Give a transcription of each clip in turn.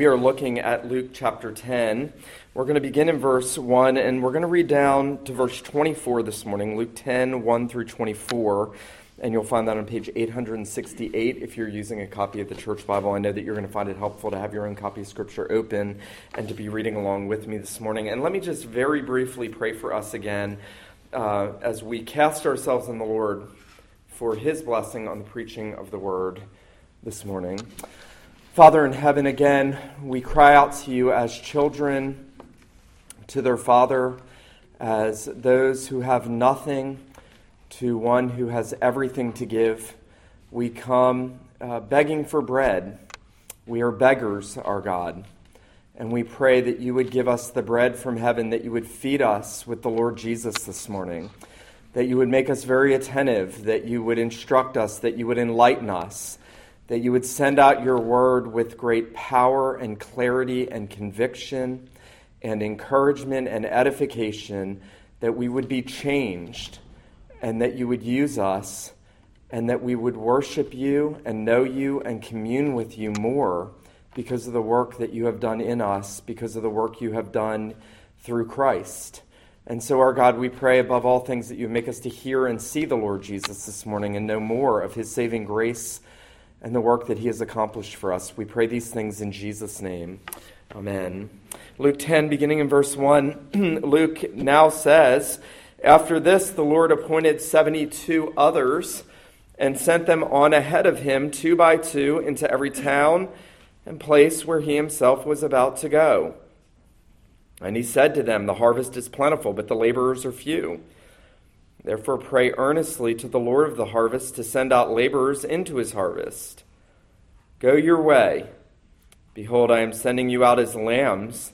We are looking at Luke chapter 10. We're going to begin in verse 1, and we're going to read down to verse 24 this morning, Luke 10, 1 through 24. And you'll find that on page 868 if you're using a copy of the Church Bible. I know that you're going to find it helpful to have your own copy of Scripture open and to be reading along with me this morning. And let me just very briefly pray for us again uh, as we cast ourselves on the Lord for His blessing on the preaching of the Word this morning. Father in heaven, again, we cry out to you as children to their Father, as those who have nothing to one who has everything to give. We come uh, begging for bread. We are beggars, our God. And we pray that you would give us the bread from heaven, that you would feed us with the Lord Jesus this morning, that you would make us very attentive, that you would instruct us, that you would enlighten us that you would send out your word with great power and clarity and conviction and encouragement and edification, that we would be changed and that you would use us and that we would worship you and know you and commune with you more because of the work that you have done in us, because of the work you have done through Christ. And so, our God, we pray above all things that you make us to hear and see the Lord Jesus this morning and know more of his saving grace and the work that he has accomplished for us. We pray these things in Jesus' name. Amen. Luke 10, beginning in verse 1, Luke now says, After this, the Lord appointed 72 others and sent them on ahead of him, two by two, into every town and place where he himself was about to go. And he said to them, The harvest is plentiful, but the laborers are few. Therefore, pray earnestly to the Lord of the harvest to send out laborers into his harvest. Go your way. Behold, I am sending you out as lambs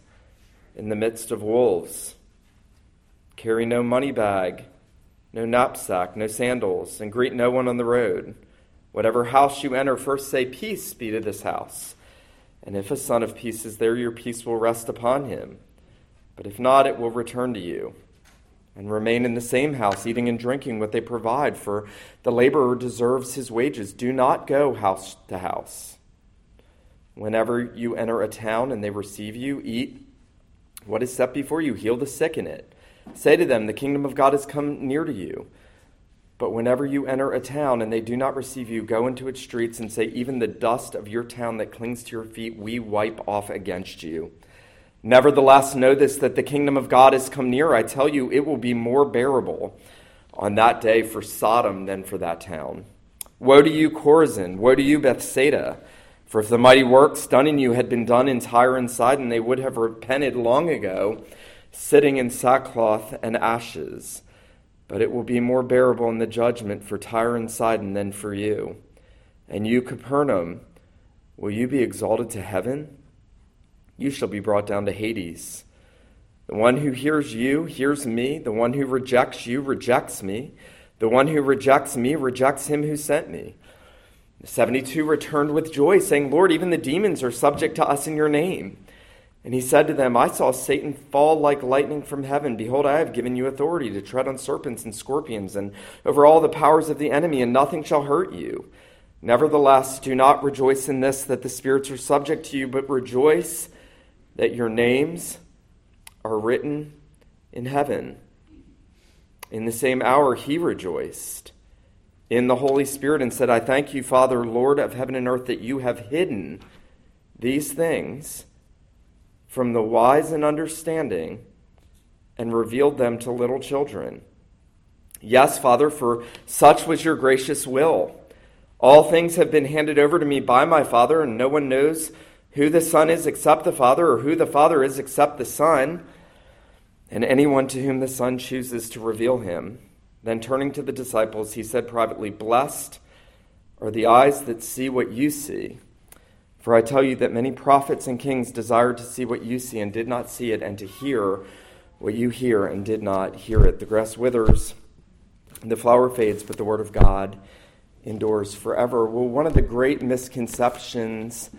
in the midst of wolves. Carry no money bag, no knapsack, no sandals, and greet no one on the road. Whatever house you enter, first say, Peace be to this house. And if a son of peace is there, your peace will rest upon him. But if not, it will return to you and remain in the same house, eating and drinking what they provide, for the laborer deserves his wages. Do not go house to house. Whenever you enter a town and they receive you, eat what is set before you, heal the sick in it. Say to them, The kingdom of God has come near to you. But whenever you enter a town and they do not receive you, go into its streets and say, Even the dust of your town that clings to your feet, we wipe off against you. Nevertheless, know this that the kingdom of God has come near. I tell you, it will be more bearable on that day for Sodom than for that town. Woe to you, Chorazin! Woe to you, Bethsaida! For if the mighty works done in you had been done in Tyre and Sidon, they would have repented long ago, sitting in sackcloth and ashes. But it will be more bearable in the judgment for Tyre and Sidon than for you. And you, Capernaum, will you be exalted to heaven? You shall be brought down to Hades. The one who hears you hears me. The one who rejects you rejects me. The one who rejects me rejects him who sent me. The 72 returned with joy, saying, Lord, even the demons are subject to us in your name. And he said to them, I saw Satan fall like lightning from heaven. Behold, I have given you authority to tread on serpents and scorpions and over all the powers of the enemy, and nothing shall hurt you. Nevertheless, do not rejoice in this that the spirits are subject to you, but rejoice that your names are written in heaven. In the same hour, he rejoiced in the Holy Spirit and said, I thank you, Father, Lord of heaven and earth, that you have hidden these things from the wise and understanding and revealed them to little children. Yes, Father, for such was your gracious will. All things have been handed over to me by my Father, and no one knows who the Son is except the Father, or who the Father is except the Son, and anyone to whom the Son chooses to reveal him. Then turning to the disciples, he said privately, Blessed are the eyes that see what you see. For I tell you that many prophets and kings desired to see what you see and did not see it, and to hear what you hear and did not hear it. The grass withers, the flower fades, but the word of God endures forever. Well, one of the great misconceptions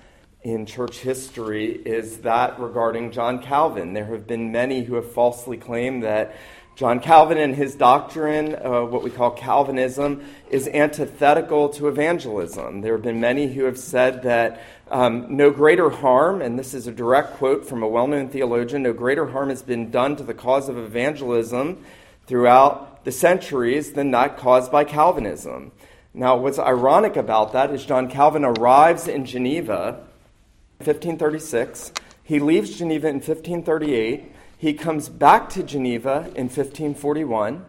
in church history is that regarding John Calvin. There have been many who have falsely claimed that John Calvin and his doctrine, uh, what we call Calvinism, is antithetical to evangelism. There have been many who have said that um, no greater harm, and this is a direct quote from a well known theologian, no greater harm has been done to the cause of evangelism throughout the centuries than that caused by Calvinism. Now, what's ironic about that is John Calvin arrives in Geneva 1536. He leaves Geneva in 1538. He comes back to Geneva in 1541.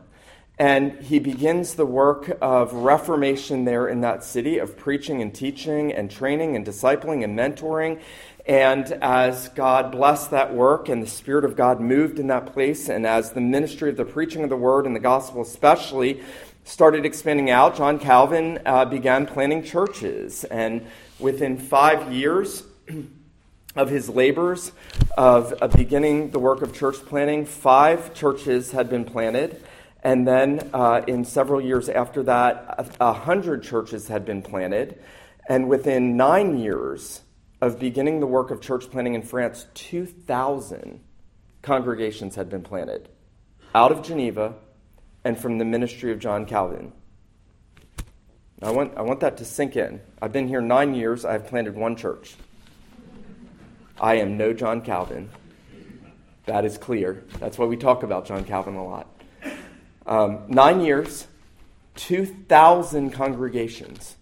And he begins the work of reformation there in that city, of preaching and teaching and training and discipling and mentoring. And as God blessed that work and the Spirit of God moved in that place, and as the ministry of the preaching of the word and the gospel especially started expanding out, John Calvin uh, began planting churches. And within five years, of his labors of, of beginning the work of church planting, five churches had been planted. And then uh, in several years after that, a, hundred churches had been planted. And within nine years of beginning the work of church planting in France, 2,000 congregations had been planted out of Geneva and from the ministry of John Calvin. I want, I want that to sink in. I've been here nine years, I've planted one church. I am no John Calvin. That is clear. That's why we talk about John Calvin a lot. Um, nine years, 2,000 congregations,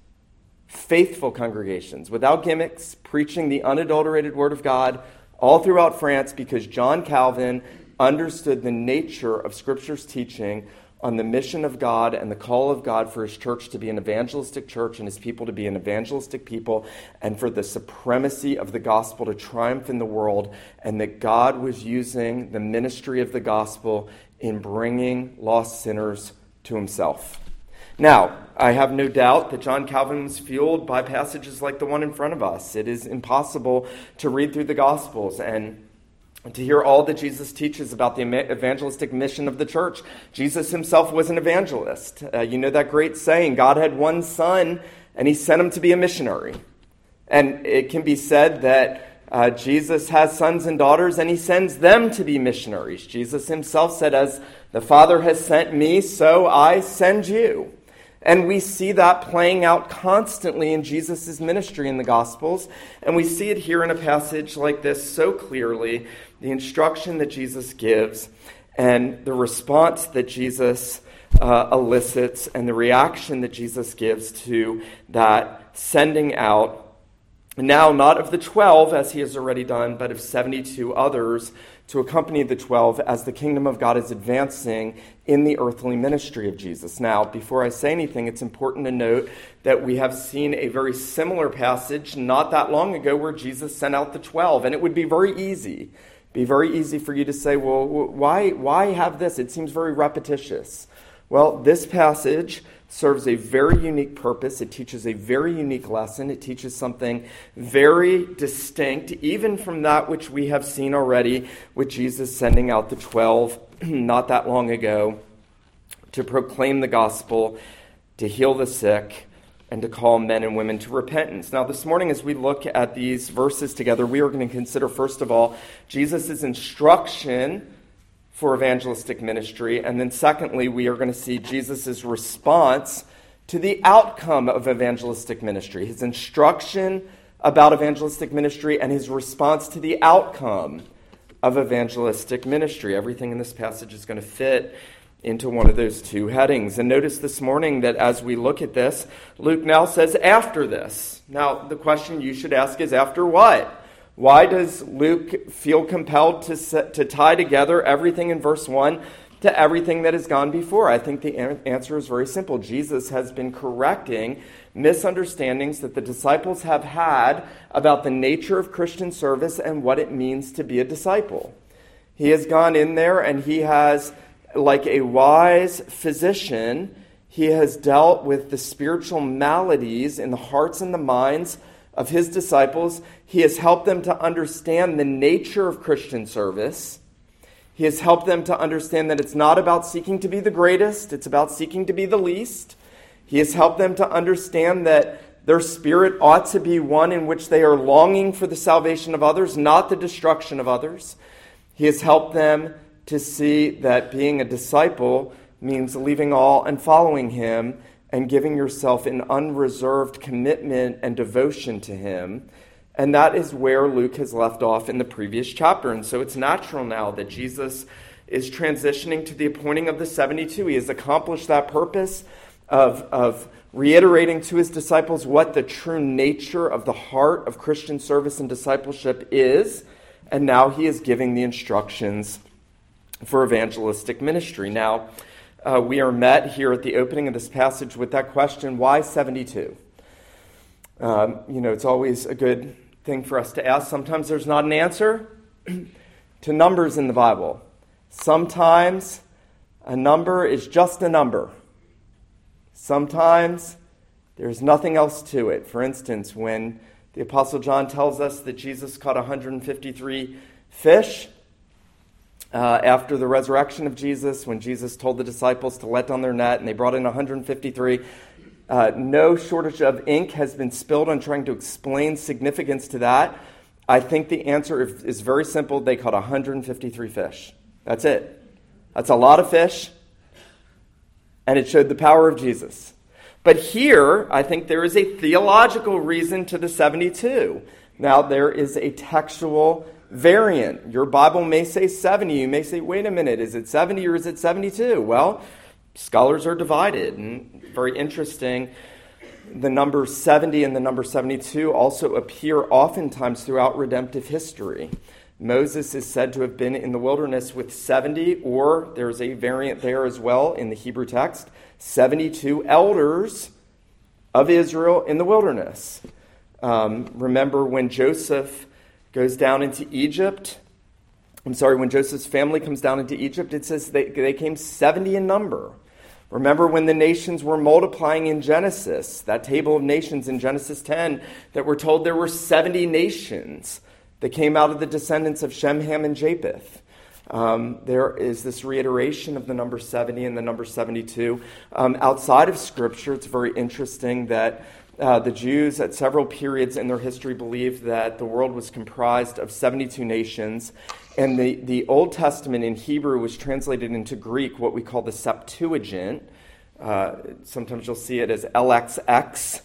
faithful congregations, without gimmicks, preaching the unadulterated Word of God all throughout France because John Calvin understood the nature of Scripture's teaching on the mission of God and the call of God for his church to be an evangelistic church and his people to be an evangelistic people and for the supremacy of the gospel to triumph in the world and that God was using the ministry of the gospel in bringing lost sinners to himself. Now, I have no doubt that John Calvin was fueled by passages like the one in front of us. It is impossible to read through the Gospels and to hear all that Jesus teaches about the evangelistic mission of the church. Jesus himself was an evangelist. Uh, you know that great saying God had one son, and he sent him to be a missionary. And it can be said that uh, Jesus has sons and daughters, and he sends them to be missionaries. Jesus himself said, As the Father has sent me, so I send you. And we see that playing out constantly in Jesus' ministry in the Gospels. And we see it here in a passage like this so clearly the instruction that Jesus gives and the response that Jesus uh, elicits and the reaction that Jesus gives to that sending out now not of the 12, as he has already done, but of 72 others to accompany the 12 as the kingdom of God is advancing in the earthly ministry of Jesus. Now, before I say anything, it's important to note that we have seen a very similar passage not that long ago where Jesus sent out the 12, and it would be very easy. Be very easy for you to say, well, why, why have this? It seems very repetitious. Well, this passage serves a very unique purpose. It teaches a very unique lesson. It teaches something very distinct, even from that which we have seen already with Jesus sending out the 12 not that long ago to proclaim the gospel, to heal the sick, and to call men and women to repentance. Now, this morning, as we look at these verses together, we are going to consider, first of all, Jesus' instruction for evangelistic ministry. And then, secondly, we are going to see Jesus' response to the outcome of evangelistic ministry, his instruction about evangelistic ministry, and his response to the outcome of evangelistic ministry. Everything in this passage is going to fit into one of those two headings. And notice this morning that as we look at this, Luke now says, after this. Now, the question you should ask is, after what? Why does Luke feel compelled to, set, to tie together everything in verse 1 to everything that has gone before? I think the answer is very simple. Jesus has been correcting misunderstandings that the disciples have had about the nature of Christian service and what it means to be a disciple. He has gone in there and he has, like a wise physician, he has dealt with the spiritual maladies in the hearts and the minds of his disciples. He has helped them to understand the nature of Christian service. He has helped them to understand that it's not about seeking to be the greatest, it's about seeking to be the least. He has helped them to understand that their spirit ought to be one in which they are longing for the salvation of others, not the destruction of others. He has helped them to see that being a disciple means leaving all and following him and giving yourself an unreserved commitment and devotion to him. And that is where Luke has left off in the previous chapter. And so it's natural now that Jesus is transitioning to the appointing of the 72. He has accomplished that purpose of, of reiterating to his disciples what the true nature of the heart of Christian service and discipleship is. And now he is giving the instructions for evangelistic ministry. Now, uh, we are met here at the opening of this passage with that question why 72? Um, you know, it's always a good thing for us to ask. Sometimes there's not an answer to numbers in the Bible. Sometimes a number is just a number. Sometimes there's nothing else to it. For instance, when the Apostle John tells us that Jesus caught 153 fish uh, after the resurrection of Jesus, when Jesus told the disciples to let down their net and they brought in 153, uh, no shortage of ink has been spilled on trying to explain significance to that. I think the answer is very simple. They caught 153 fish. That's it. That's a lot of fish, and it showed the power of Jesus. But here, I think there is a theological reason to the 72. Now, there is a textual variant. Your Bible may say 70. You may say, wait a minute, is it 70 or is it 72? Well, scholars are divided, and very interesting. The number 70 and the number 72 also appear oftentimes throughout redemptive history. Moses is said to have been in the wilderness with 70, or there's a variant there as well in the Hebrew text 72 elders of Israel in the wilderness. Um, remember when Joseph goes down into Egypt? I'm sorry, when Joseph's family comes down into Egypt, it says they, they came 70 in number. Remember when the nations were multiplying in Genesis, that table of nations in Genesis 10, that we're told there were 70 nations that came out of the descendants of Shem, Ham, and Japheth. Um, there is this reiteration of the number 70 and the number 72. Um, outside of Scripture, it's very interesting that uh, the Jews, at several periods in their history, believed that the world was comprised of 72 nations. And the, the Old Testament in Hebrew was translated into Greek, what we call the Septuagint. Uh, sometimes you'll see it as LXX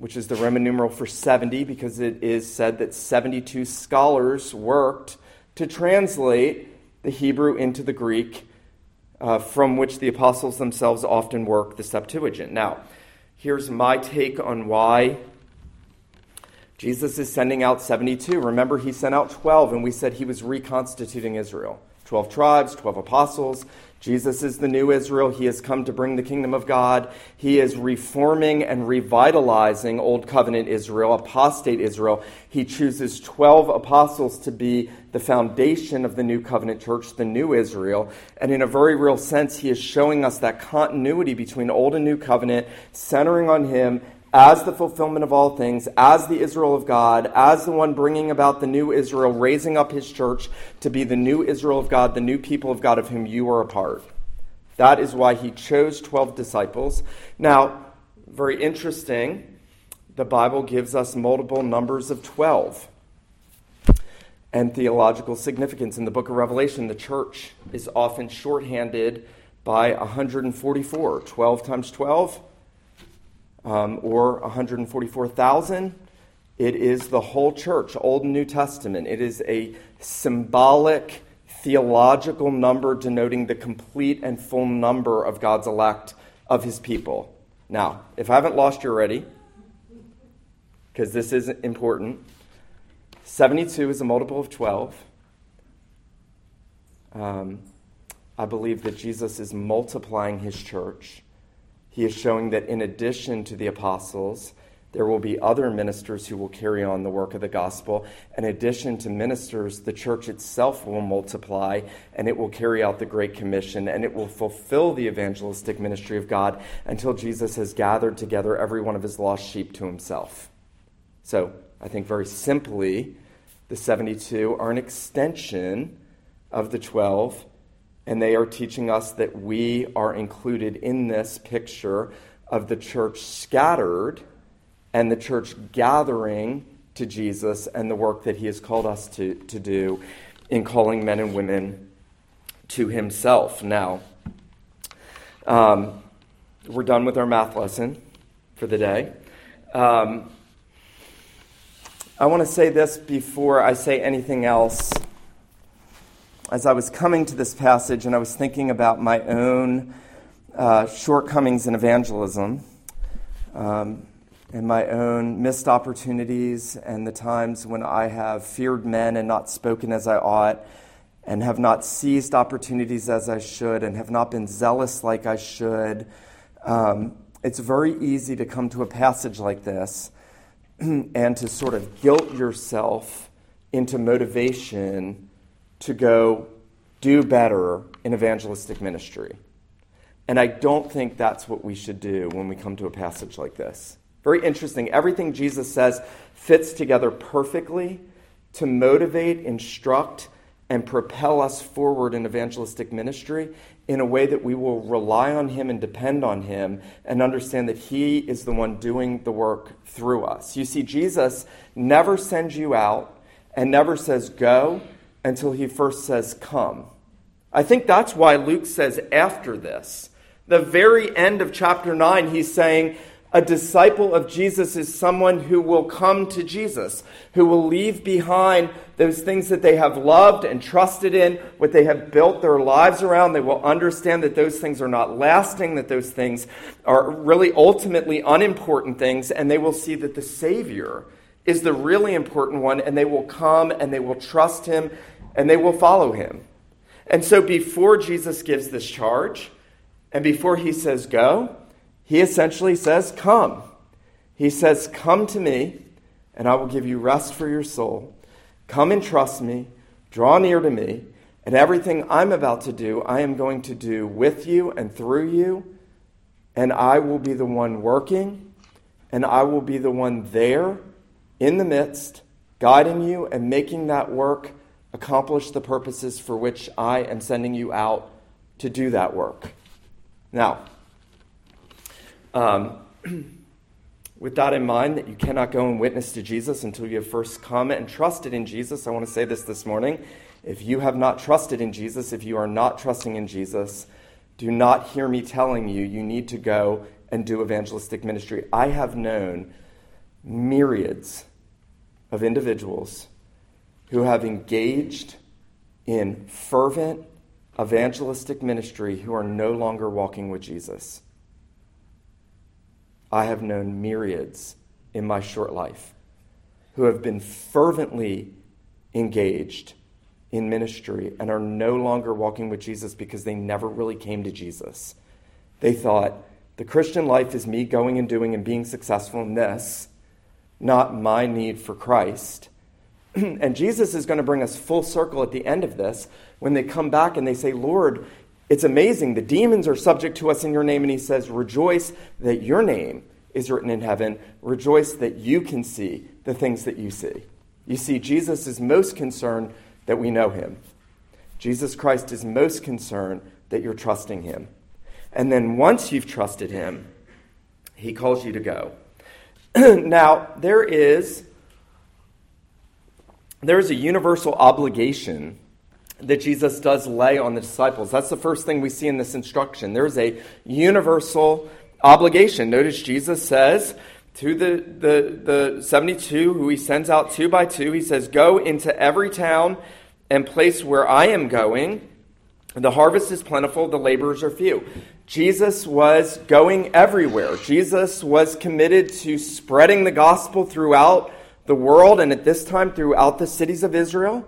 which is the Roman numeral for 70, because it is said that 72 scholars worked to translate the Hebrew into the Greek, uh, from which the apostles themselves often work the Septuagint. Now, here's my take on why Jesus is sending out 72. Remember, he sent out 12, and we said he was reconstituting Israel. 12 tribes, 12 apostles, Jesus is the new Israel. He has come to bring the kingdom of God. He is reforming and revitalizing Old Covenant Israel, apostate Israel. He chooses 12 apostles to be the foundation of the new covenant church, the new Israel. And in a very real sense, he is showing us that continuity between Old and New Covenant, centering on him as the fulfillment of all things, as the Israel of God, as the one bringing about the new Israel, raising up his church to be the new Israel of God, the new people of God of whom you are a part. That is why he chose 12 disciples. Now, very interesting, the Bible gives us multiple numbers of 12 and theological significance. In the book of Revelation, the church is often shorthanded by 144. 12 times 12 um, or 144,000. It is the whole church, Old and New Testament. It is a symbolic, theological number denoting the complete and full number of God's elect of his people. Now, if I haven't lost you already, because this is important, 72 is a multiple of 12. Um, I believe that Jesus is multiplying his church he is showing that in addition to the apostles, there will be other ministers who will carry on the work of the gospel. In addition to ministers, the church itself will multiply and it will carry out the Great Commission and it will fulfill the evangelistic ministry of God until Jesus has gathered together every one of his lost sheep to himself. So, I think very simply, the 72 are an extension of the 12 and they are teaching us that we are included in this picture of the church scattered and the church gathering to Jesus and the work that he has called us to, to do in calling men and women to himself. Now, um, we're done with our math lesson for the day. Um, I want to say this before I say anything else. As I was coming to this passage and I was thinking about my own uh, shortcomings in evangelism um, and my own missed opportunities and the times when I have feared men and not spoken as I ought and have not seized opportunities as I should and have not been zealous like I should. Um, it's very easy to come to a passage like this and to sort of guilt yourself into motivation to go do better in evangelistic ministry. And I don't think that's what we should do when we come to a passage like this. Very interesting. Everything Jesus says fits together perfectly to motivate, instruct, and propel us forward in evangelistic ministry in a way that we will rely on Him and depend on Him and understand that He is the one doing the work through us. You see, Jesus never sends you out and never says go until He first says come. I think that's why Luke says after this. The very end of chapter 9, he's saying, a disciple of Jesus is someone who will come to Jesus, who will leave behind those things that they have loved and trusted in, what they have built their lives around. They will understand that those things are not lasting, that those things are really ultimately unimportant things, and they will see that the Savior is the really important one, and they will come and they will trust Him and they will follow Him. And so before Jesus gives this charge, and before He says go, he essentially says, Come. He says, Come to me, and I will give you rest for your soul. Come and trust me, draw near to me, and everything I'm about to do, I am going to do with you and through you, and I will be the one working, and I will be the one there in the midst, guiding you and making that work accomplish the purposes for which I am sending you out to do that work. Now, um, with that in mind, that you cannot go and witness to Jesus until you have first come and trusted in Jesus, I want to say this this morning. If you have not trusted in Jesus, if you are not trusting in Jesus, do not hear me telling you you need to go and do evangelistic ministry. I have known myriads of individuals who have engaged in fervent evangelistic ministry who are no longer walking with Jesus. I have known myriads in my short life who have been fervently engaged in ministry and are no longer walking with Jesus because they never really came to Jesus. They thought, the Christian life is me going and doing and being successful in this, not my need for Christ. and Jesus is going to bring us full circle at the end of this when they come back and they say, Lord, it's amazing. The demons are subject to us in your name. And he says, Rejoice that your name is written in heaven. Rejoice that you can see the things that you see. You see, Jesus is most concerned that we know him. Jesus Christ is most concerned that you're trusting him. And then once you've trusted him, he calls you to go. now, there is there is a universal obligation that Jesus does lay on the disciples. That's the first thing we see in this instruction. There's a universal obligation. Notice Jesus says to the, the, the 72 who he sends out two by two, he says, Go into every town and place where I am going. The harvest is plentiful, the laborers are few. Jesus was going everywhere. Jesus was committed to spreading the gospel throughout the world and at this time throughout the cities of Israel.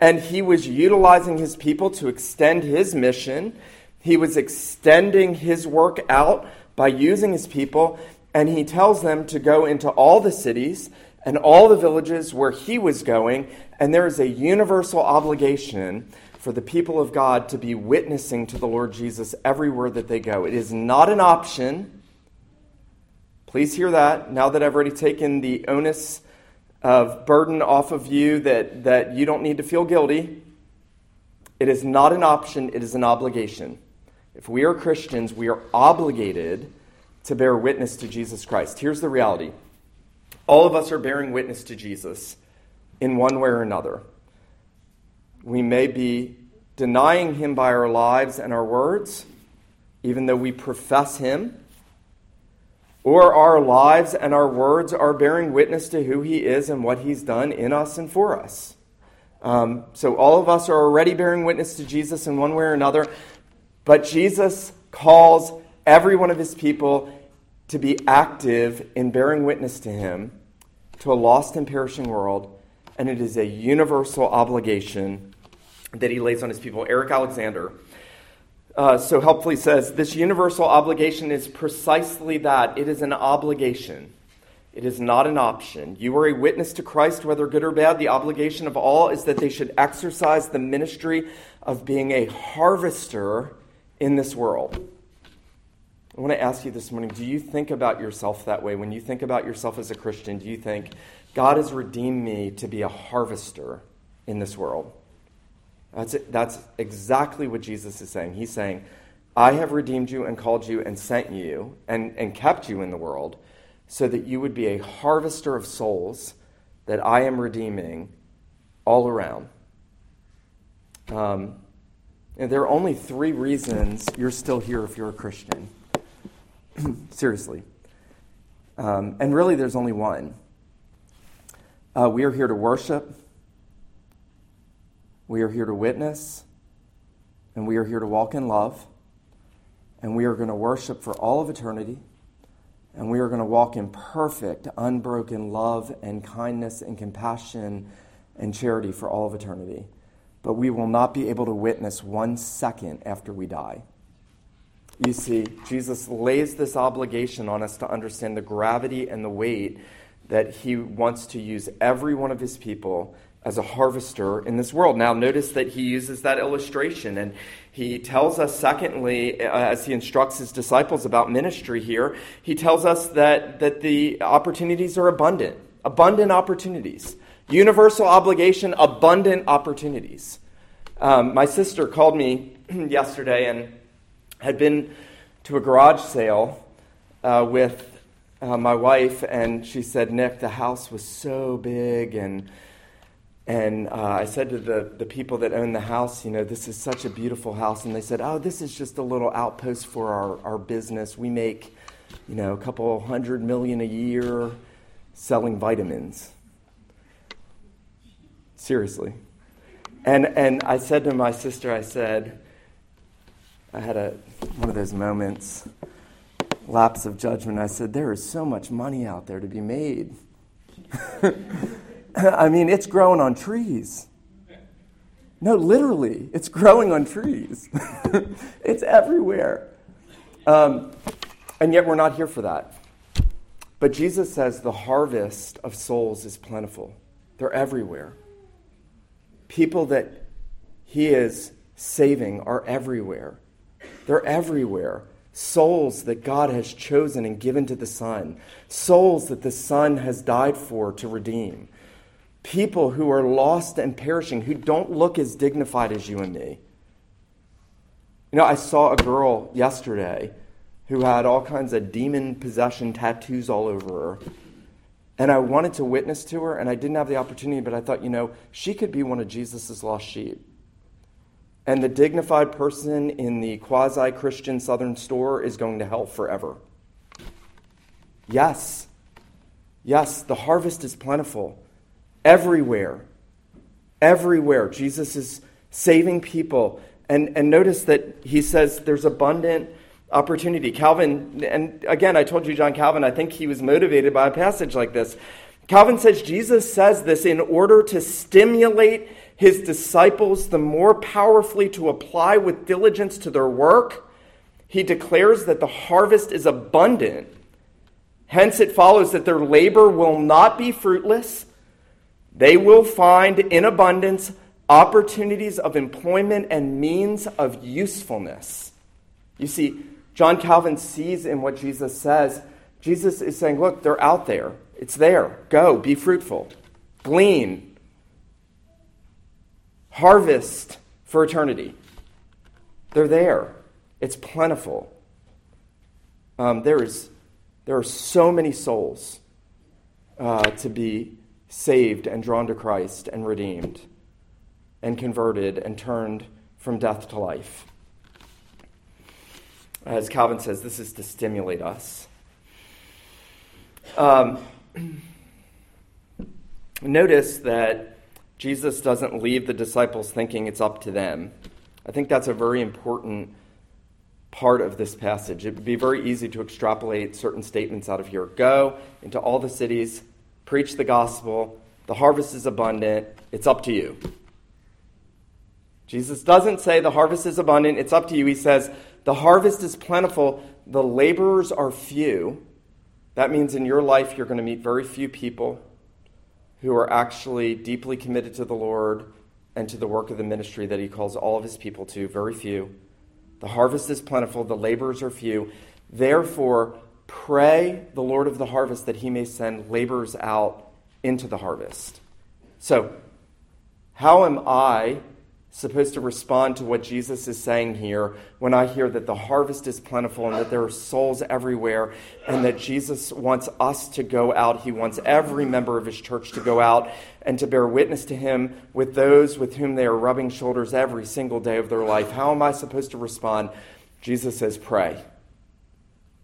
And he was utilizing his people to extend his mission. He was extending his work out by using his people. And he tells them to go into all the cities and all the villages where he was going. And there is a universal obligation for the people of God to be witnessing to the Lord Jesus everywhere that they go. It is not an option. Please hear that now that I've already taken the onus of burden off of you that, that you don't need to feel guilty. It is not an option, it is an obligation. If we are Christians, we are obligated to bear witness to Jesus Christ. Here's the reality all of us are bearing witness to Jesus in one way or another. We may be denying him by our lives and our words, even though we profess him, or our lives and our words are bearing witness to who he is and what he's done in us and for us. Um, so all of us are already bearing witness to Jesus in one way or another, but Jesus calls every one of his people to be active in bearing witness to him to a lost and perishing world, and it is a universal obligation that he lays on his people. Eric Alexander uh, so helpfully says this universal obligation is precisely that it is an obligation. It is not an option. You are a witness to Christ, whether good or bad. The obligation of all is that they should exercise the ministry of being a harvester in this world. I want to ask you this morning do you think about yourself that way? When you think about yourself as a Christian, do you think, God has redeemed me to be a harvester in this world? That's, it. That's exactly what Jesus is saying. He's saying, I have redeemed you and called you and sent you and, and kept you in the world so that you would be a harvester of souls that I am redeeming all around. Um, and there are only three reasons you're still here if you're a Christian. Seriously. Um, and really, there's only one. Uh, we are here to worship, we are here to witness, and we are here to walk in love, and we are going to worship for all of eternity, and we are going to walk in perfect, unbroken love and kindness and compassion and charity for all of eternity. But we will not be able to witness one second after we die. You see, Jesus lays this obligation on us to understand the gravity and the weight that he wants to use every one of his people as a harvester in this world. Now, notice that he uses that illustration, and he tells us, secondly, uh, as he instructs his disciples about ministry here, he tells us that, that the opportunities are abundant, abundant opportunities. Universal obligation, abundant opportunities. Um, my sister called me yesterday and had been to a garage sale uh, with uh, my wife, and she said, Nick, the house was so big. And, and uh, I said to the, the people that own the house, you know, this is such a beautiful house. And they said, oh, this is just a little outpost for our, our business. We make, you know, a couple hundred million a year selling vitamins. Seriously. And, and I said to my sister, I said, I had a, one of those moments, lapse of judgment. I said, There is so much money out there to be made. I mean, it's growing on trees. No, literally, it's growing on trees. it's everywhere. Um, and yet, we're not here for that. But Jesus says the harvest of souls is plentiful, they're everywhere. People that He is saving are everywhere. They're everywhere. Souls that God has chosen and given to the Son, souls that the Son has died for to redeem. People who are lost and perishing, who don't look as dignified as you and me. You know, I saw a girl yesterday who had all kinds of demon possession tattoos all over her. And I wanted to witness to her, and I didn't have the opportunity, but I thought, you know, she could be one of Jesus' lost sheep. And the dignified person in the quasi Christian southern store is going to hell forever. Yes. Yes, the harvest is plentiful. Everywhere. Everywhere. Jesus is saving people. And, and notice that he says there's abundant opportunity. Calvin, and again, I told you, John Calvin, I think he was motivated by a passage like this. Calvin says Jesus says this in order to stimulate his disciples the more powerfully to apply with diligence to their work. He declares that the harvest is abundant. Hence, it follows that their labor will not be fruitless. They will find in abundance opportunities of employment and means of usefulness. You see, John Calvin sees in what Jesus says, Jesus is saying, Look, they're out there. It's there. Go, be fruitful, glean, harvest for eternity. They're there. It's plentiful. Um, there, is, there are so many souls uh, to be saved and drawn to Christ and redeemed and converted and turned from death to life. As Calvin says, this is to stimulate us. Um, notice that Jesus doesn't leave the disciples thinking it's up to them. I think that's a very important part of this passage. It would be very easy to extrapolate certain statements out of here. Go into all the cities, preach the gospel, the harvest is abundant, it's up to you. Jesus doesn't say the harvest is abundant, it's up to you. He says the harvest is plentiful, the laborers are few. That means in your life you're going to meet very few people who are actually deeply committed to the Lord and to the work of the ministry that He calls all of His people to. Very few. The harvest is plentiful, the laborers are few. Therefore, pray the Lord of the harvest that He may send laborers out into the harvest. So, how am I supposed to respond to what Jesus is saying here when I hear that the harvest is plentiful and that there are souls everywhere and that Jesus wants us to go out. He wants every member of his church to go out and to bear witness to him with those with whom they are rubbing shoulders every single day of their life. How am I supposed to respond? Jesus says, pray.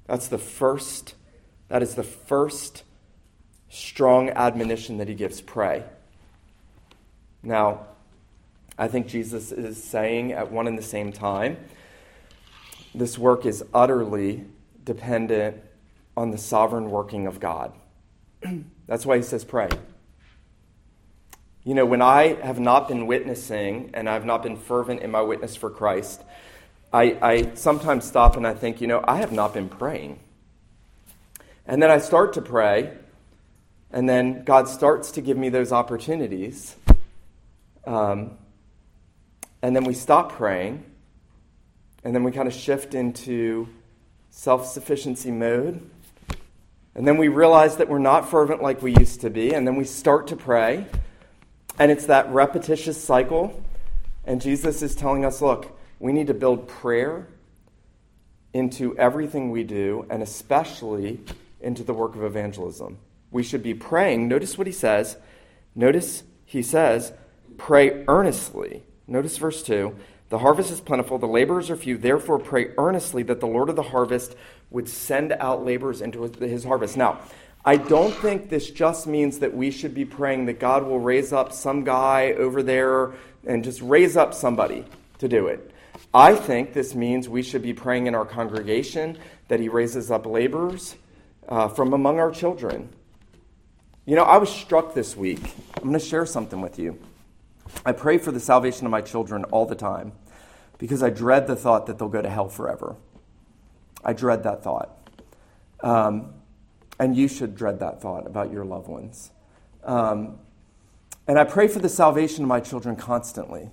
That's the first, that is the first strong admonition that he gives pray. Now, I think Jesus is saying at one and the same time this work is utterly dependent on the sovereign working of God. That's why he says, pray. You know, when I have not been witnessing and I've not been fervent in my witness for Christ, I, I sometimes stop and I think, you know, I have not been praying. And then I start to pray, and then God starts to give me those opportunities. Um, and then we stop praying, and then we kind of shift into self sufficiency mode. And then we realize that we're not fervent like we used to be, and then we start to pray. And it's that repetitious cycle. And Jesus is telling us look, we need to build prayer into everything we do, and especially into the work of evangelism. We should be praying. Notice what he says. Notice he says, pray earnestly Notice verse 2 The harvest is plentiful, the laborers are few. Therefore, pray earnestly that the Lord of the harvest would send out laborers into his harvest. Now, I don't think this just means that we should be praying that God will raise up some guy over there and just raise up somebody to do it. I think this means we should be praying in our congregation that He raises up laborers uh, from among our children. You know, I was struck this week. I'm going to share something with you. I pray for the salvation of my children all the time because I dread the thought that they'll go to hell forever. I dread that thought. Um, and you should dread that thought about your loved ones. Um, and I pray for the salvation of my children constantly.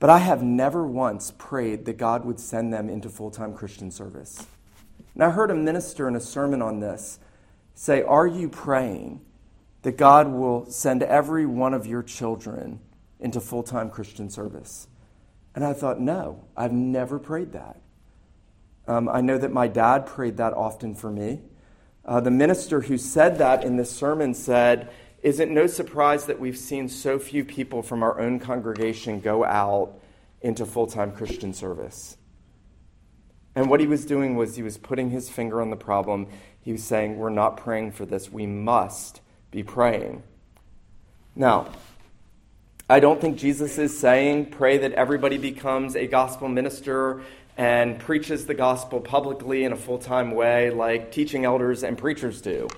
But I have never once prayed that God would send them into full time Christian service. And I heard a minister in a sermon on this say, Are you praying that God will send every one of your children into full time Christian service? And I thought, no, I've never prayed that. Um, I know that my dad prayed that often for me. Uh, the minister who said that in this sermon said, Is it no surprise that we've seen so few people from our own congregation go out into full time Christian service? And what he was doing was he was putting his finger on the problem. He was saying, We're not praying for this. We must be praying. Now, I don't think Jesus is saying, pray that everybody becomes a gospel minister and preaches the gospel publicly in a full time way like teaching elders and preachers do.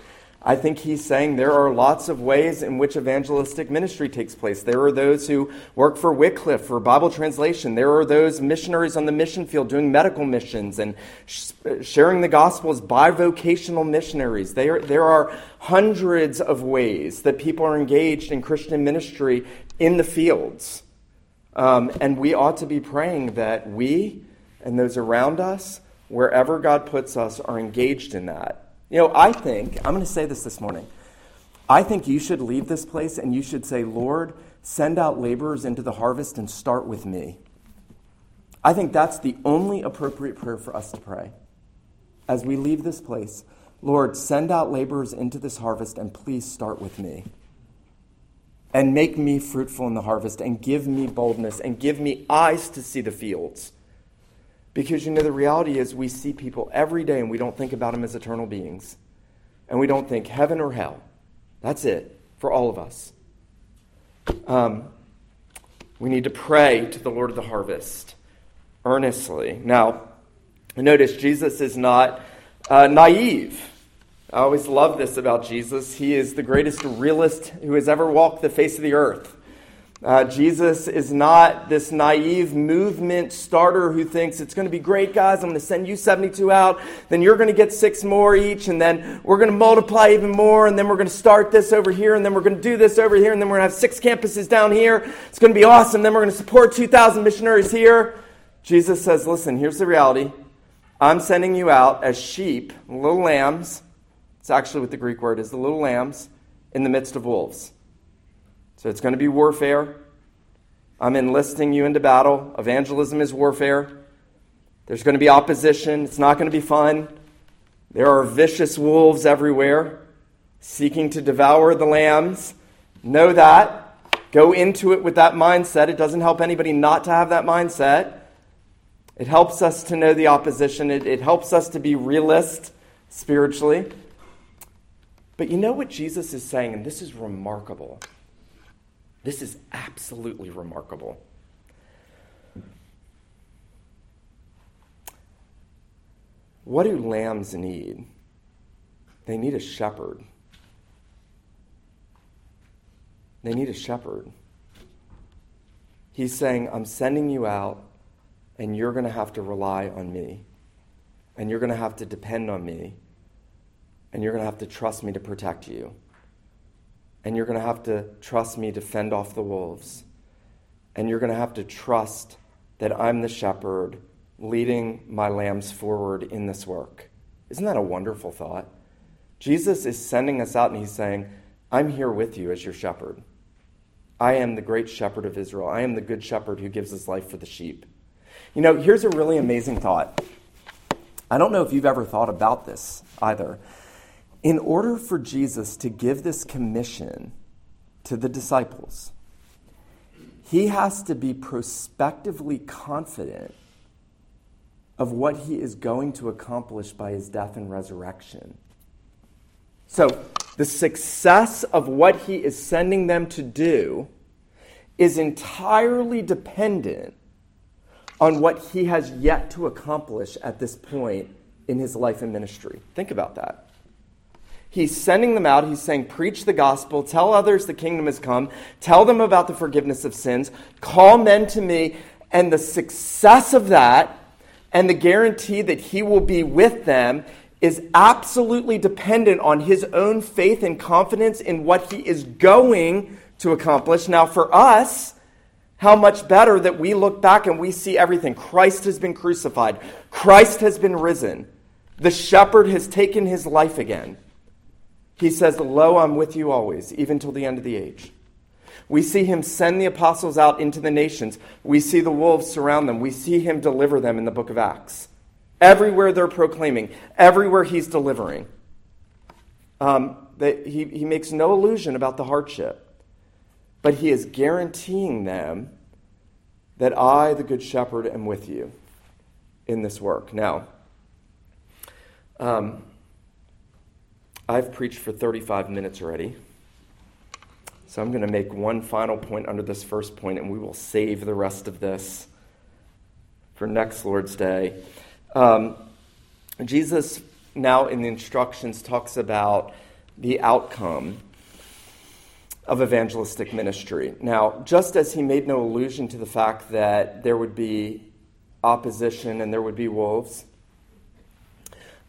I think he's saying there are lots of ways in which evangelistic ministry takes place. There are those who work for Wycliffe for Bible translation. There are those missionaries on the mission field doing medical missions and sh- sharing the gospel as bivocational missionaries. There, there are hundreds of ways that people are engaged in Christian ministry in the fields. Um, and we ought to be praying that we and those around us, wherever God puts us, are engaged in that. You know, I think, I'm going to say this this morning. I think you should leave this place and you should say, Lord, send out laborers into the harvest and start with me. I think that's the only appropriate prayer for us to pray. As we leave this place, Lord, send out laborers into this harvest and please start with me. And make me fruitful in the harvest and give me boldness and give me eyes to see the fields. Because you know, the reality is we see people every day and we don't think about them as eternal beings. And we don't think heaven or hell. That's it for all of us. Um, we need to pray to the Lord of the harvest earnestly. Now, notice Jesus is not uh, naive. I always love this about Jesus. He is the greatest realist who has ever walked the face of the earth. Uh, Jesus is not this naive movement starter who thinks it's going to be great, guys. I'm going to send you 72 out. Then you're going to get six more each. And then we're going to multiply even more. And then we're going to start this over here. And then we're going to do this over here. And then we're going to have six campuses down here. It's going to be awesome. Then we're going to support 2,000 missionaries here. Jesus says, listen, here's the reality. I'm sending you out as sheep, little lambs. It's actually what the Greek word is the little lambs in the midst of wolves. So it's going to be warfare. I'm enlisting you into battle. Evangelism is warfare. There's going to be opposition. It's not going to be fun. There are vicious wolves everywhere seeking to devour the lambs. Know that. Go into it with that mindset. It doesn't help anybody not to have that mindset. It helps us to know the opposition, it, it helps us to be realist spiritually. But you know what Jesus is saying, and this is remarkable. This is absolutely remarkable. What do lambs need? They need a shepherd. They need a shepherd. He's saying, I'm sending you out, and you're going to have to rely on me. And you're going to have to depend on me. And you're going to have to trust me to protect you and you're going to have to trust me to fend off the wolves. And you're going to have to trust that I'm the shepherd leading my lambs forward in this work. Isn't that a wonderful thought? Jesus is sending us out and he's saying, I'm here with you as your shepherd. I am the great shepherd of Israel. I am the good shepherd who gives his life for the sheep. You know, here's a really amazing thought. I don't know if you've ever thought about this either in order for Jesus to give this commission to the disciples, he has to be prospectively confident of what he is going to accomplish by his death and resurrection. So, the success of what he is sending them to do is entirely dependent on what he has yet to accomplish at this point in his life and ministry. Think about that. He's sending them out. He's saying, Preach the gospel, tell others the kingdom has come, tell them about the forgiveness of sins, call men to me. And the success of that and the guarantee that he will be with them is absolutely dependent on his own faith and confidence in what he is going to accomplish. Now, for us, how much better that we look back and we see everything. Christ has been crucified, Christ has been risen, the shepherd has taken his life again. He says, Lo, I'm with you always, even till the end of the age. We see him send the apostles out into the nations. We see the wolves surround them. We see him deliver them in the book of Acts. Everywhere they're proclaiming, everywhere he's delivering. Um, he, he makes no illusion about the hardship, but he is guaranteeing them that I, the Good Shepherd, am with you in this work. Now, um, I've preached for 35 minutes already. So I'm going to make one final point under this first point, and we will save the rest of this for next Lord's Day. Um, Jesus, now in the instructions, talks about the outcome of evangelistic ministry. Now, just as he made no allusion to the fact that there would be opposition and there would be wolves,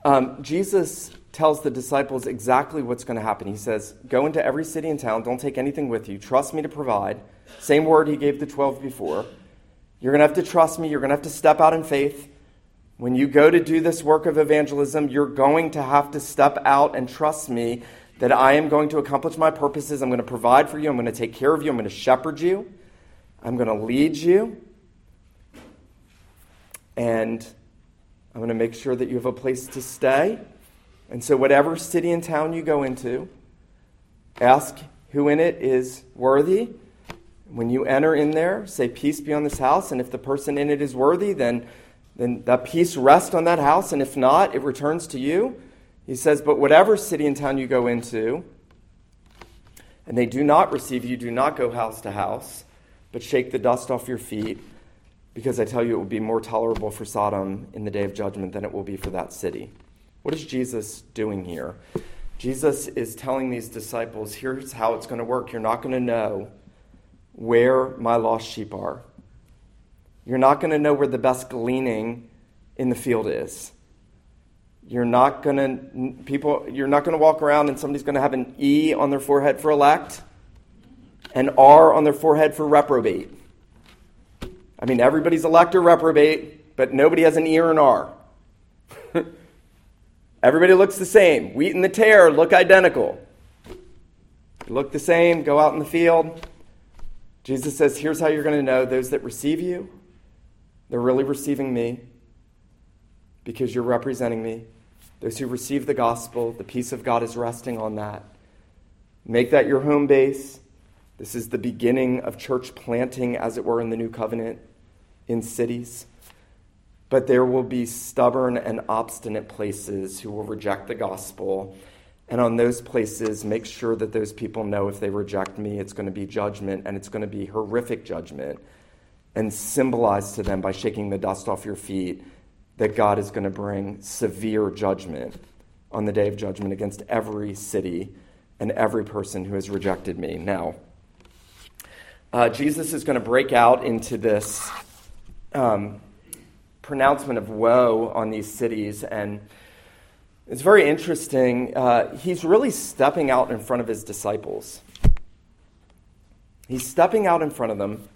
um, Jesus tells the disciples exactly what's going to happen. He says, Go into every city and town, don't take anything with you, trust me to provide. Same word he gave the 12 before. You're going to have to trust me, you're going to have to step out in faith. When you go to do this work of evangelism, you're going to have to step out and trust me that I am going to accomplish my purposes. I'm going to provide for you, I'm going to take care of you, I'm going to shepherd you, I'm going to lead you. And I'm going to make sure that you have a place to stay. And so, whatever city and town you go into, ask who in it is worthy. When you enter in there, say, Peace be on this house. And if the person in it is worthy, then, then that peace rests on that house. And if not, it returns to you. He says, But whatever city and town you go into, and they do not receive you, do not go house to house, but shake the dust off your feet, because I tell you it will be more tolerable for Sodom in the day of judgment than it will be for that city. What is Jesus doing here? Jesus is telling these disciples, here's how it's going to work. You're not going to know where my lost sheep are. You're not going to know where the best gleaning in the field is. You're not going to people you're not going to walk around and somebody's going to have an E on their forehead for elect and R on their forehead for reprobate. I mean everybody's elect or reprobate, but nobody has an E or an R. Everybody looks the same. Wheat and the tare look identical. They look the same, go out in the field. Jesus says, Here's how you're going to know those that receive you, they're really receiving me because you're representing me. Those who receive the gospel, the peace of God is resting on that. Make that your home base. This is the beginning of church planting, as it were, in the new covenant in cities. But there will be stubborn and obstinate places who will reject the gospel. And on those places, make sure that those people know if they reject me, it's going to be judgment, and it's going to be horrific judgment. And symbolize to them by shaking the dust off your feet that God is going to bring severe judgment on the day of judgment against every city and every person who has rejected me. Now, uh, Jesus is going to break out into this um, pronouncement of woe on these cities. And it's very interesting. Uh, he's really stepping out in front of his disciples. He's stepping out in front of them,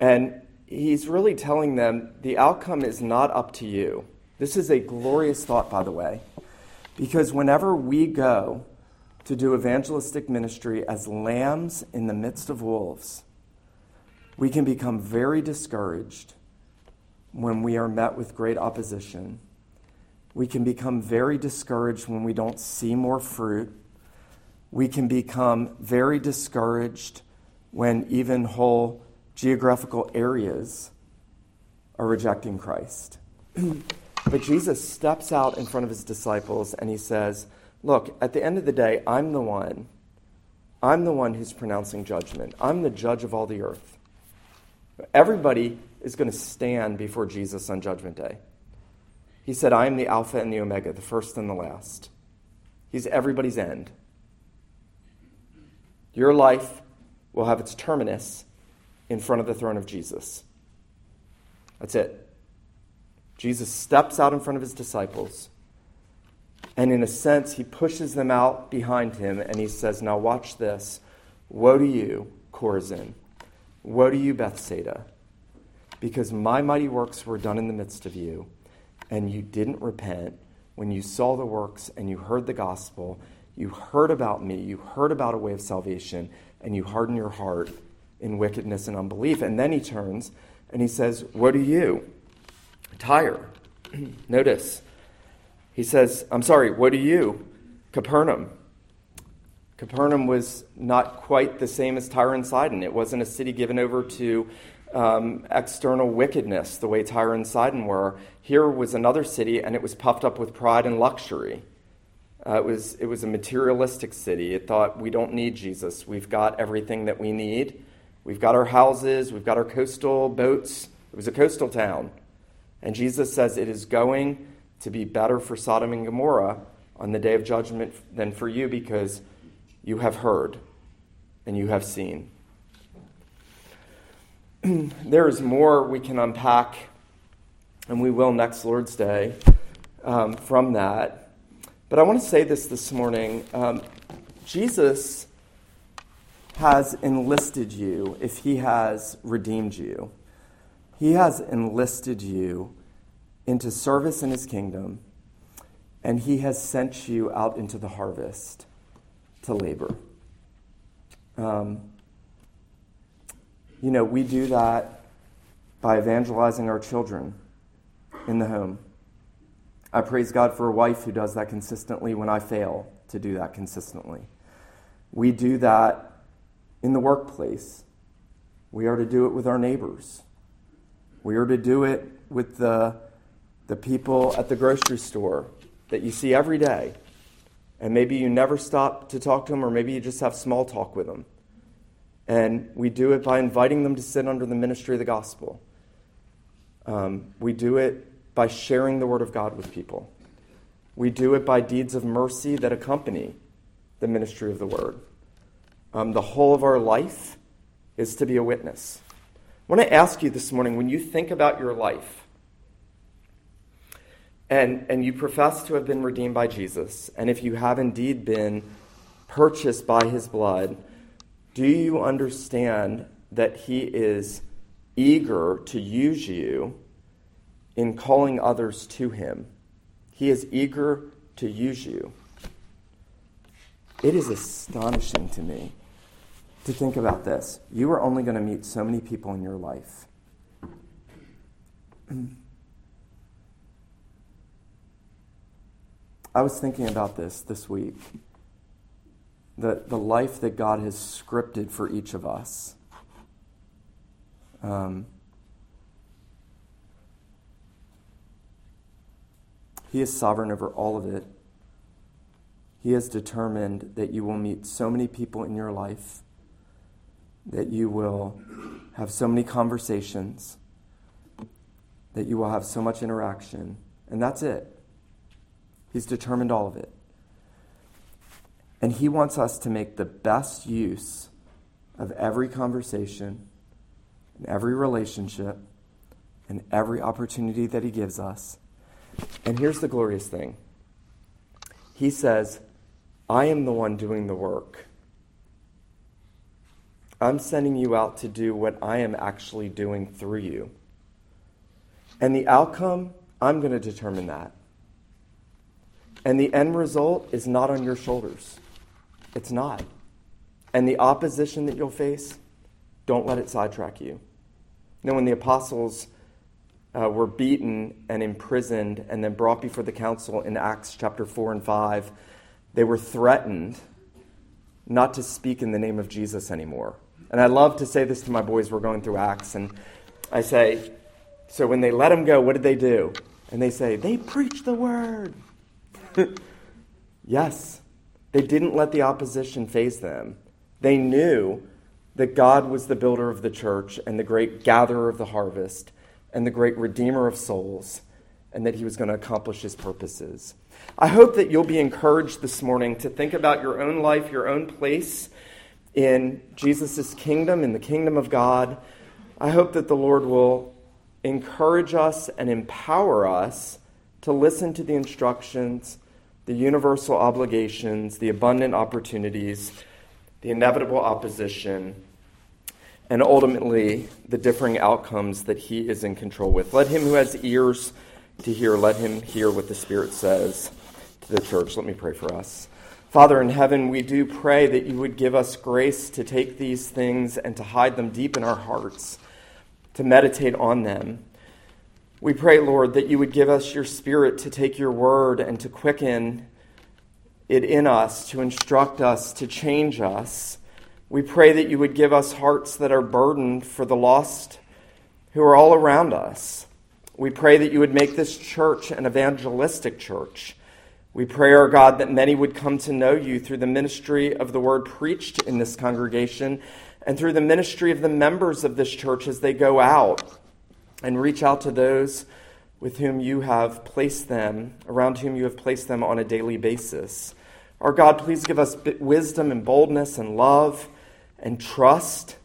and he's really telling them the outcome is not up to you. This is a glorious thought, by the way, because whenever we go to do evangelistic ministry as lambs in the midst of wolves, we can become very discouraged when we are met with great opposition. We can become very discouraged when we don't see more fruit. We can become very discouraged when even whole geographical areas are rejecting Christ. but Jesus steps out in front of his disciples and he says, Look, at the end of the day, I'm the one. I'm the one who's pronouncing judgment. I'm the judge of all the earth. Everybody is going to stand before Jesus on Judgment Day. He said, I am the Alpha and the Omega, the first and the last. He's everybody's end. Your life will have its terminus in front of the throne of Jesus. That's it. Jesus steps out in front of his disciples, and in a sense, he pushes them out behind him, and he says, Now watch this. Woe to you, Chorazin. Woe to you, Bethsaida because my mighty works were done in the midst of you, and you didn't repent when you saw the works and you heard the gospel. You heard about me, you heard about a way of salvation, and you harden your heart in wickedness and unbelief. And then he turns and he says, What are you? Tyre. Notice, he says, I'm sorry, what are you? Capernaum. Capernaum was not quite the same as Tyre and Sidon. It wasn't a city given over to um, external wickedness, the way Tyre and Sidon were. Here was another city, and it was puffed up with pride and luxury. Uh, it, was, it was a materialistic city. It thought, we don't need Jesus. We've got everything that we need. We've got our houses, we've got our coastal boats. It was a coastal town. And Jesus says it is going to be better for Sodom and Gomorrah on the day of judgment than for you because you have heard and you have seen. there is more we can unpack, and we will next Lord's Day um, from that. But I want to say this this morning um, Jesus has enlisted you if he has redeemed you. He has enlisted you into service in his kingdom, and he has sent you out into the harvest to labor. Um, you know, we do that by evangelizing our children in the home. I praise God for a wife who does that consistently when I fail to do that consistently. We do that in the workplace. We are to do it with our neighbors. We are to do it with the, the people at the grocery store that you see every day. And maybe you never stop to talk to them, or maybe you just have small talk with them. And we do it by inviting them to sit under the ministry of the gospel. Um, we do it by sharing the word of God with people. We do it by deeds of mercy that accompany the ministry of the word. Um, the whole of our life is to be a witness. I want to ask you this morning when you think about your life and, and you profess to have been redeemed by Jesus, and if you have indeed been purchased by his blood, do you understand that he is eager to use you in calling others to him? He is eager to use you. It is astonishing to me to think about this. You are only going to meet so many people in your life. I was thinking about this this week. The, the life that God has scripted for each of us. Um, he is sovereign over all of it. He has determined that you will meet so many people in your life, that you will have so many conversations, that you will have so much interaction, and that's it. He's determined all of it. And He wants us to make the best use of every conversation, and every relationship, and every opportunity that He gives us. And here's the glorious thing He says, I am the one doing the work. I'm sending you out to do what I am actually doing through you. And the outcome, I'm going to determine that. And the end result is not on your shoulders. It's not. And the opposition that you'll face, don't let it sidetrack you. Now, when the apostles uh, were beaten and imprisoned and then brought before the council in Acts chapter 4 and 5, they were threatened not to speak in the name of Jesus anymore. And I love to say this to my boys. We're going through Acts, and I say, So when they let them go, what did they do? And they say, They preached the word. yes, they didn't let the opposition faze them. They knew that God was the builder of the church and the great gatherer of the harvest and the great redeemer of souls, and that he was going to accomplish his purposes. I hope that you'll be encouraged this morning to think about your own life, your own place in Jesus' kingdom, in the kingdom of God. I hope that the Lord will encourage us and empower us to listen to the instructions the universal obligations, the abundant opportunities, the inevitable opposition, and ultimately the differing outcomes that he is in control with. Let him who has ears to hear, let him hear what the Spirit says to the church. Let me pray for us. Father in heaven, we do pray that you would give us grace to take these things and to hide them deep in our hearts, to meditate on them we pray, Lord, that you would give us your spirit to take your word and to quicken it in us, to instruct us, to change us. We pray that you would give us hearts that are burdened for the lost who are all around us. We pray that you would make this church an evangelistic church. We pray, our God, that many would come to know you through the ministry of the word preached in this congregation and through the ministry of the members of this church as they go out and reach out to those with whom you have placed them, around whom you have placed them on a daily basis. Our God, please give us wisdom and boldness and love and trust,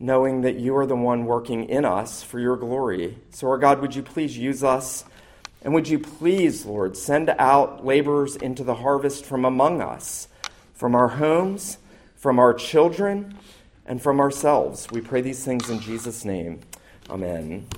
knowing that you are the one working in us for your glory. So, our God, would you please use us? And would you please, Lord, send out laborers into the harvest from among us, from our homes, from our children, and from ourselves? We pray these things in Jesus' name. Amen.